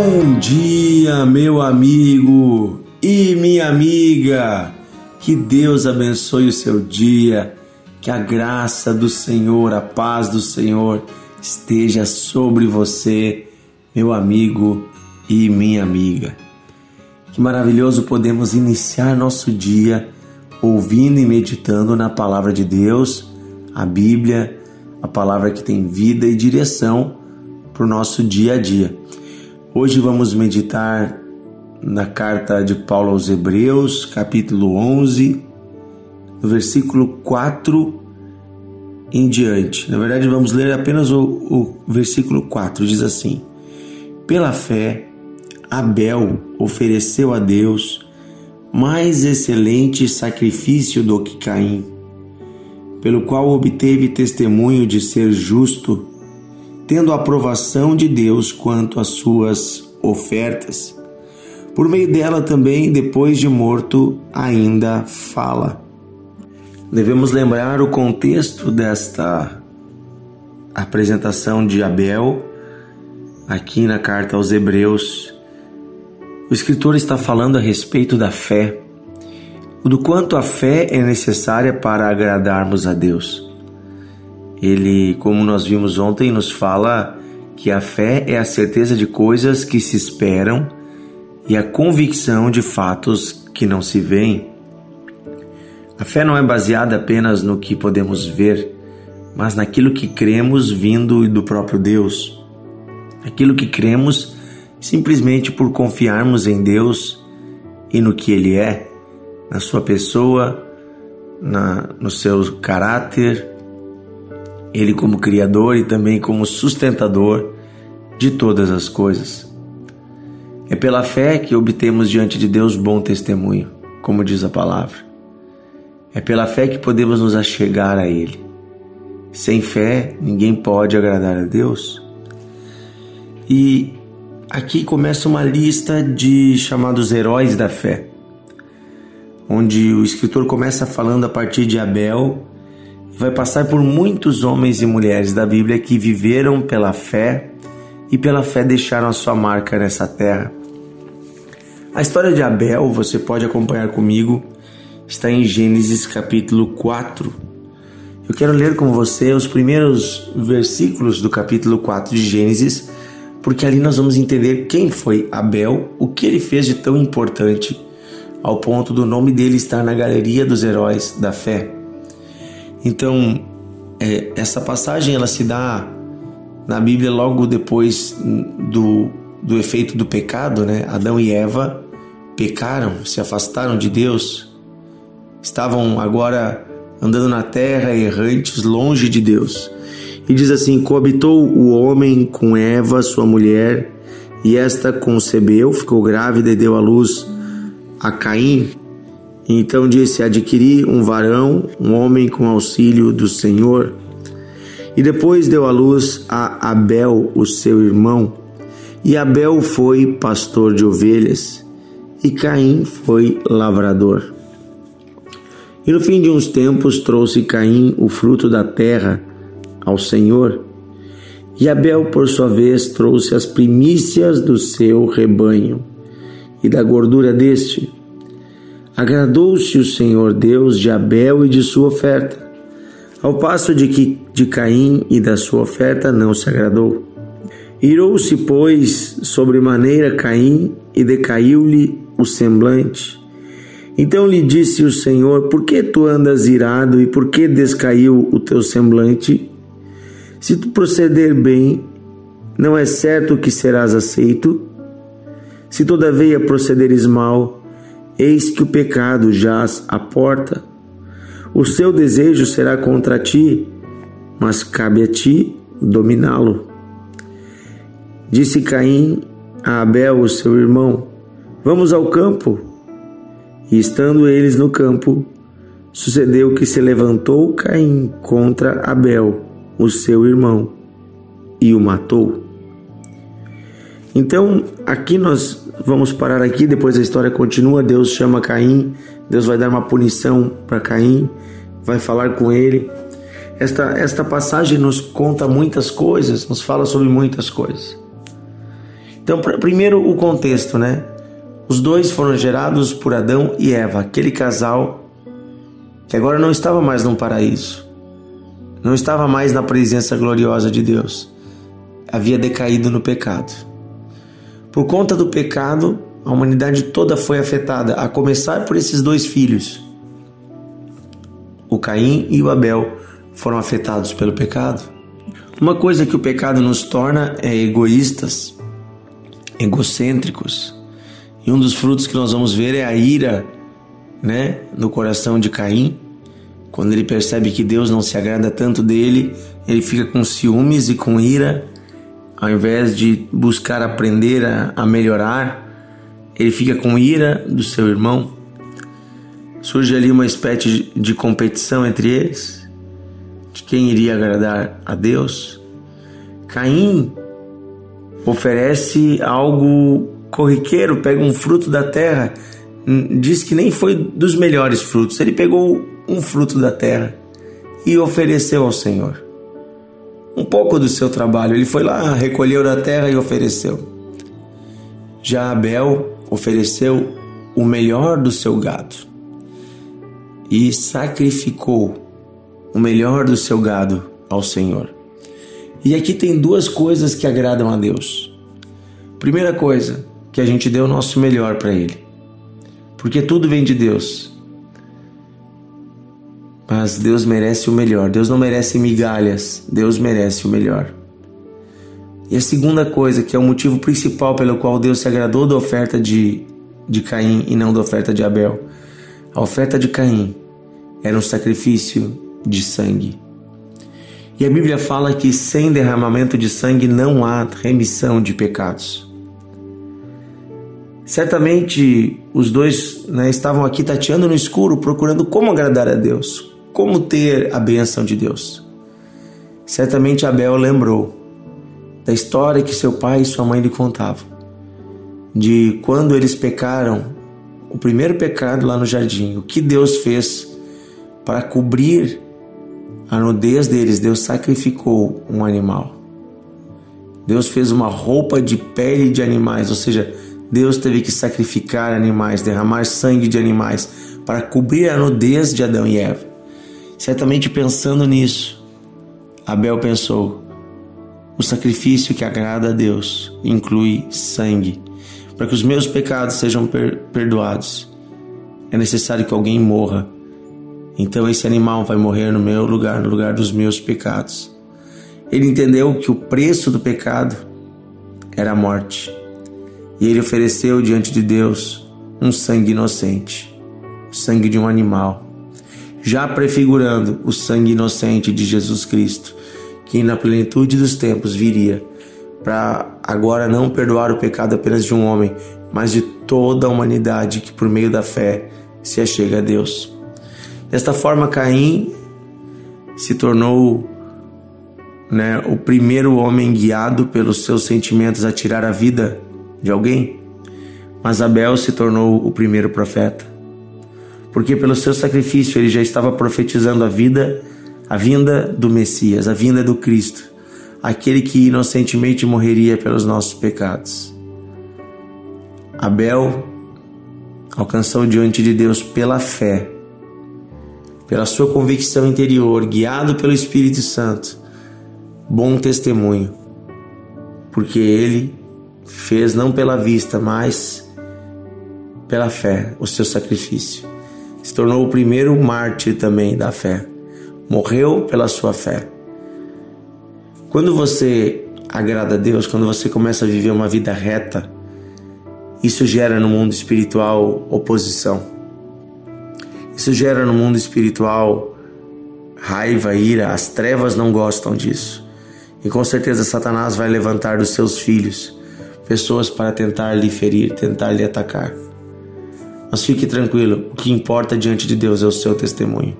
Bom dia, meu amigo e minha amiga. Que Deus abençoe o seu dia. Que a graça do Senhor, a paz do Senhor esteja sobre você, meu amigo e minha amiga. Que maravilhoso podemos iniciar nosso dia ouvindo e meditando na palavra de Deus, a Bíblia, a palavra que tem vida e direção para o nosso dia a dia. Hoje vamos meditar na carta de Paulo aos Hebreus, capítulo 11, no versículo 4 em diante. Na verdade, vamos ler apenas o, o versículo 4. Diz assim: Pela fé, Abel ofereceu a Deus mais excelente sacrifício do que Caim, pelo qual obteve testemunho de ser justo tendo a aprovação de Deus quanto às suas ofertas. Por meio dela também, depois de morto, ainda fala. Devemos lembrar o contexto desta apresentação de Abel aqui na carta aos Hebreus. O escritor está falando a respeito da fé, do quanto a fé é necessária para agradarmos a Deus. Ele, como nós vimos ontem, nos fala que a fé é a certeza de coisas que se esperam e a convicção de fatos que não se veem. A fé não é baseada apenas no que podemos ver, mas naquilo que cremos vindo do próprio Deus. Aquilo que cremos simplesmente por confiarmos em Deus e no que Ele é, na sua pessoa, na, no seu caráter, ele como Criador e também como sustentador de todas as coisas. É pela fé que obtemos diante de Deus bom testemunho, como diz a palavra. É pela fé que podemos nos achegar a Ele. Sem fé, ninguém pode agradar a Deus. E aqui começa uma lista de chamados heróis da fé, onde o escritor começa falando a partir de Abel vai passar por muitos homens e mulheres da Bíblia que viveram pela fé e pela fé deixaram a sua marca nessa terra. A história de Abel, você pode acompanhar comigo, está em Gênesis capítulo 4. Eu quero ler com você os primeiros versículos do capítulo 4 de Gênesis, porque ali nós vamos entender quem foi Abel, o que ele fez de tão importante, ao ponto do nome dele estar na galeria dos heróis da fé. Então, é, essa passagem ela se dá na Bíblia logo depois do, do efeito do pecado, né? Adão e Eva pecaram, se afastaram de Deus, estavam agora andando na terra errantes, longe de Deus. E diz assim: coabitou o homem com Eva, sua mulher, e esta concebeu, ficou grávida e deu à luz a Caim, então disse: Adquiri um varão, um homem com auxílio do Senhor. E depois deu à luz a Abel, o seu irmão. E Abel foi pastor de ovelhas, e Caim foi lavrador. E no fim de uns tempos trouxe Caim o fruto da terra ao Senhor. E Abel, por sua vez, trouxe as primícias do seu rebanho e da gordura deste. Agradou-se o Senhor Deus de Abel e de sua oferta, ao passo de que de Caim e da sua oferta não se agradou. Irou-se, pois, sobremaneira Caim e decaiu-lhe o semblante. Então lhe disse o Senhor: Por que tu andas irado e por que descaiu o teu semblante? Se tu proceder bem, não é certo que serás aceito? Se todavia procederes mal, Eis que o pecado jaz à porta. O seu desejo será contra ti, mas cabe a ti dominá-lo. Disse Caim a Abel, o seu irmão: Vamos ao campo. E estando eles no campo, sucedeu que se levantou Caim contra Abel, o seu irmão, e o matou. Então, aqui nós vamos parar aqui, depois a história continua. Deus chama Caim, Deus vai dar uma punição para Caim, vai falar com ele. Esta, esta passagem nos conta muitas coisas, nos fala sobre muitas coisas. Então, primeiro o contexto, né? Os dois foram gerados por Adão e Eva, aquele casal que agora não estava mais num paraíso, não estava mais na presença gloriosa de Deus, havia decaído no pecado. Por conta do pecado, a humanidade toda foi afetada, a começar por esses dois filhos. O Caim e o Abel foram afetados pelo pecado. Uma coisa que o pecado nos torna é egoístas, egocêntricos. E um dos frutos que nós vamos ver é a ira, né, no coração de Caim. Quando ele percebe que Deus não se agrada tanto dele, ele fica com ciúmes e com ira. Ao invés de buscar aprender a, a melhorar, ele fica com ira do seu irmão. Surge ali uma espécie de competição entre eles, de quem iria agradar a Deus. Caim oferece algo corriqueiro, pega um fruto da terra, diz que nem foi dos melhores frutos, ele pegou um fruto da terra e ofereceu ao Senhor. Um pouco do seu trabalho, ele foi lá, recolheu da terra e ofereceu. Já Abel ofereceu o melhor do seu gado e sacrificou o melhor do seu gado ao Senhor. E aqui tem duas coisas que agradam a Deus. Primeira coisa, que a gente dê o nosso melhor para Ele, porque tudo vem de Deus. Mas Deus merece o melhor. Deus não merece migalhas. Deus merece o melhor. E a segunda coisa, que é o motivo principal pelo qual Deus se agradou da oferta de, de Caim e não da oferta de Abel. A oferta de Caim era um sacrifício de sangue. E a Bíblia fala que sem derramamento de sangue não há remissão de pecados. Certamente os dois né, estavam aqui tateando no escuro, procurando como agradar a Deus, como ter a bênção de Deus. Certamente Abel lembrou da história que seu pai e sua mãe lhe contavam, de quando eles pecaram, o primeiro pecado lá no jardim, o que Deus fez para cobrir a nudez deles, Deus sacrificou um animal. Deus fez uma roupa de pele de animais, ou seja, Deus teve que sacrificar animais, derramar sangue de animais para cobrir a nudez de Adão e Eva. Certamente pensando nisso, Abel pensou: o sacrifício que agrada a Deus inclui sangue. Para que os meus pecados sejam per perdoados, é necessário que alguém morra então esse animal vai morrer no meu lugar, no lugar dos meus pecados. Ele entendeu que o preço do pecado era a morte. E ele ofereceu diante de Deus um sangue inocente, o sangue de um animal, já prefigurando o sangue inocente de Jesus Cristo, que na plenitude dos tempos viria para agora não perdoar o pecado apenas de um homem, mas de toda a humanidade que por meio da fé se achega a Deus. Desta forma, Caim se tornou né, o primeiro homem guiado pelos seus sentimentos a tirar a vida de alguém, mas Abel se tornou o primeiro profeta, porque pelo seu sacrifício ele já estava profetizando a vida, a vinda do Messias, a vinda do Cristo, aquele que inocentemente morreria pelos nossos pecados. Abel alcançou diante de Deus pela fé pela sua convicção interior, guiado pelo Espírito Santo, bom testemunho, porque ele fez não pela vista, mas pela fé o seu sacrifício. Se tornou o primeiro mártir também da fé. Morreu pela sua fé. Quando você agrada a Deus, quando você começa a viver uma vida reta, isso gera no mundo espiritual oposição isso gera no mundo espiritual raiva, ira. As trevas não gostam disso. E com certeza Satanás vai levantar dos seus filhos pessoas para tentar lhe ferir, tentar lhe atacar. Mas fique tranquilo, o que importa diante de Deus é o seu testemunho.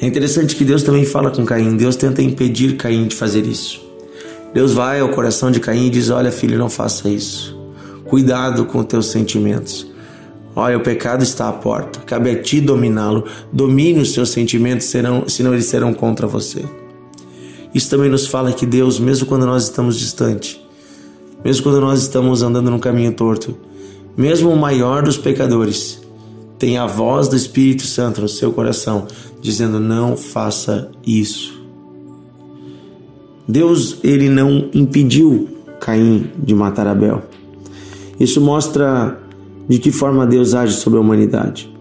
É interessante que Deus também fala com Caim. Deus tenta impedir Caim de fazer isso. Deus vai ao coração de Caim e diz: Olha, filho, não faça isso. Cuidado com teus sentimentos. Olha, o pecado está à porta. Cabe a ti dominá-lo. Domine os seus sentimentos, serão, senão eles serão contra você. Isso também nos fala que Deus, mesmo quando nós estamos distantes, mesmo quando nós estamos andando no caminho torto, mesmo o maior dos pecadores, tem a voz do Espírito Santo no seu coração dizendo: não faça isso. Deus ele não impediu Caim de matar Abel. Isso mostra de que forma Deus age sobre a humanidade.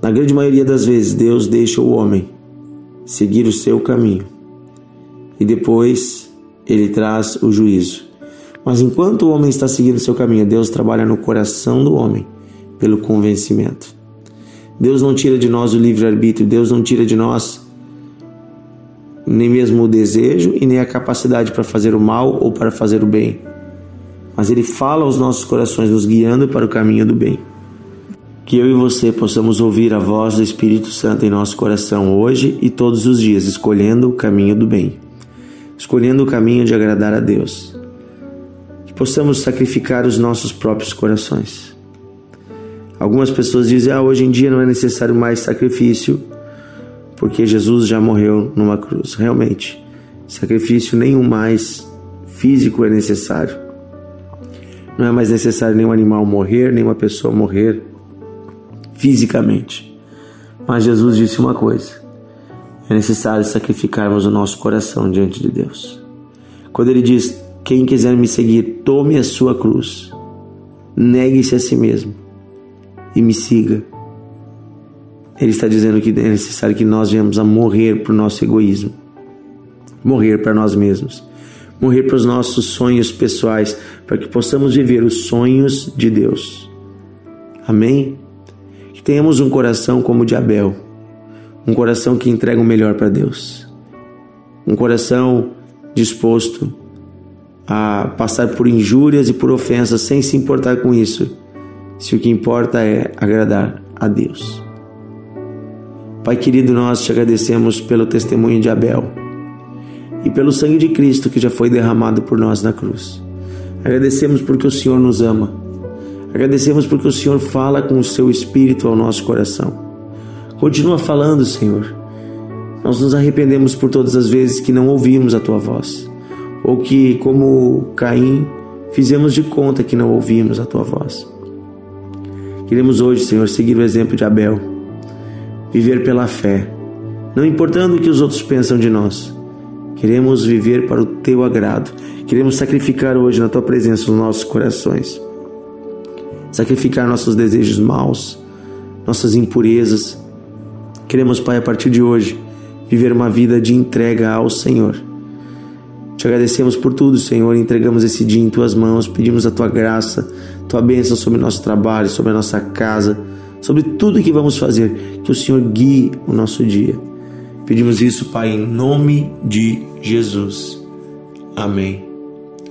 Na grande maioria das vezes, Deus deixa o homem seguir o seu caminho e depois ele traz o juízo. Mas enquanto o homem está seguindo seu caminho, Deus trabalha no coração do homem pelo convencimento. Deus não tira de nós o livre-arbítrio, Deus não tira de nós nem mesmo o desejo e nem a capacidade para fazer o mal ou para fazer o bem. Mas Ele fala aos nossos corações, nos guiando para o caminho do bem. Que eu e você possamos ouvir a voz do Espírito Santo em nosso coração hoje e todos os dias, escolhendo o caminho do bem, escolhendo o caminho de agradar a Deus possamos sacrificar os nossos próprios corações. Algumas pessoas dizem: ah, hoje em dia não é necessário mais sacrifício, porque Jesus já morreu numa cruz. Realmente, sacrifício nenhum mais físico é necessário. Não é mais necessário nenhum animal morrer, nenhuma pessoa morrer fisicamente. Mas Jesus disse uma coisa: é necessário sacrificarmos o nosso coração diante de Deus. Quando ele diz: quem quiser me seguir, tome a sua cruz, negue-se a si mesmo e me siga. Ele está dizendo que é necessário que nós venhamos a morrer para o nosso egoísmo, morrer para nós mesmos, morrer para os nossos sonhos pessoais, para que possamos viver os sonhos de Deus. Amém? Que tenhamos um coração como o de Abel, um coração que entrega o melhor para Deus, um coração disposto a passar por injúrias e por ofensas sem se importar com isso, se o que importa é agradar a Deus. Pai querido, nós te agradecemos pelo testemunho de Abel e pelo sangue de Cristo que já foi derramado por nós na cruz. Agradecemos porque o Senhor nos ama. Agradecemos porque o Senhor fala com o seu espírito ao nosso coração. Continua falando, Senhor. Nós nos arrependemos por todas as vezes que não ouvimos a tua voz ou que, como Caim, fizemos de conta que não ouvimos a tua voz. Queremos hoje, Senhor, seguir o exemplo de Abel, viver pela fé, não importando o que os outros pensam de nós. Queremos viver para o teu agrado. Queremos sacrificar hoje na tua presença os nossos corações. Sacrificar nossos desejos maus, nossas impurezas. Queremos, Pai, a partir de hoje, viver uma vida de entrega ao Senhor te agradecemos por tudo, Senhor. Entregamos esse dia em tuas mãos. Pedimos a tua graça, tua bênção sobre o nosso trabalho, sobre a nossa casa, sobre tudo que vamos fazer. Que o Senhor guie o nosso dia. Pedimos isso, Pai, em nome de Jesus. Amém.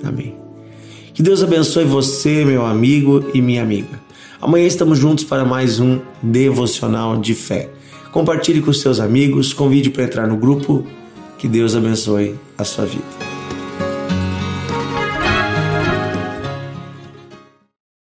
Amém. Que Deus abençoe você, meu amigo e minha amiga. Amanhã estamos juntos para mais um devocional de fé. Compartilhe com seus amigos, convide para entrar no grupo. Que Deus abençoe a sua vida.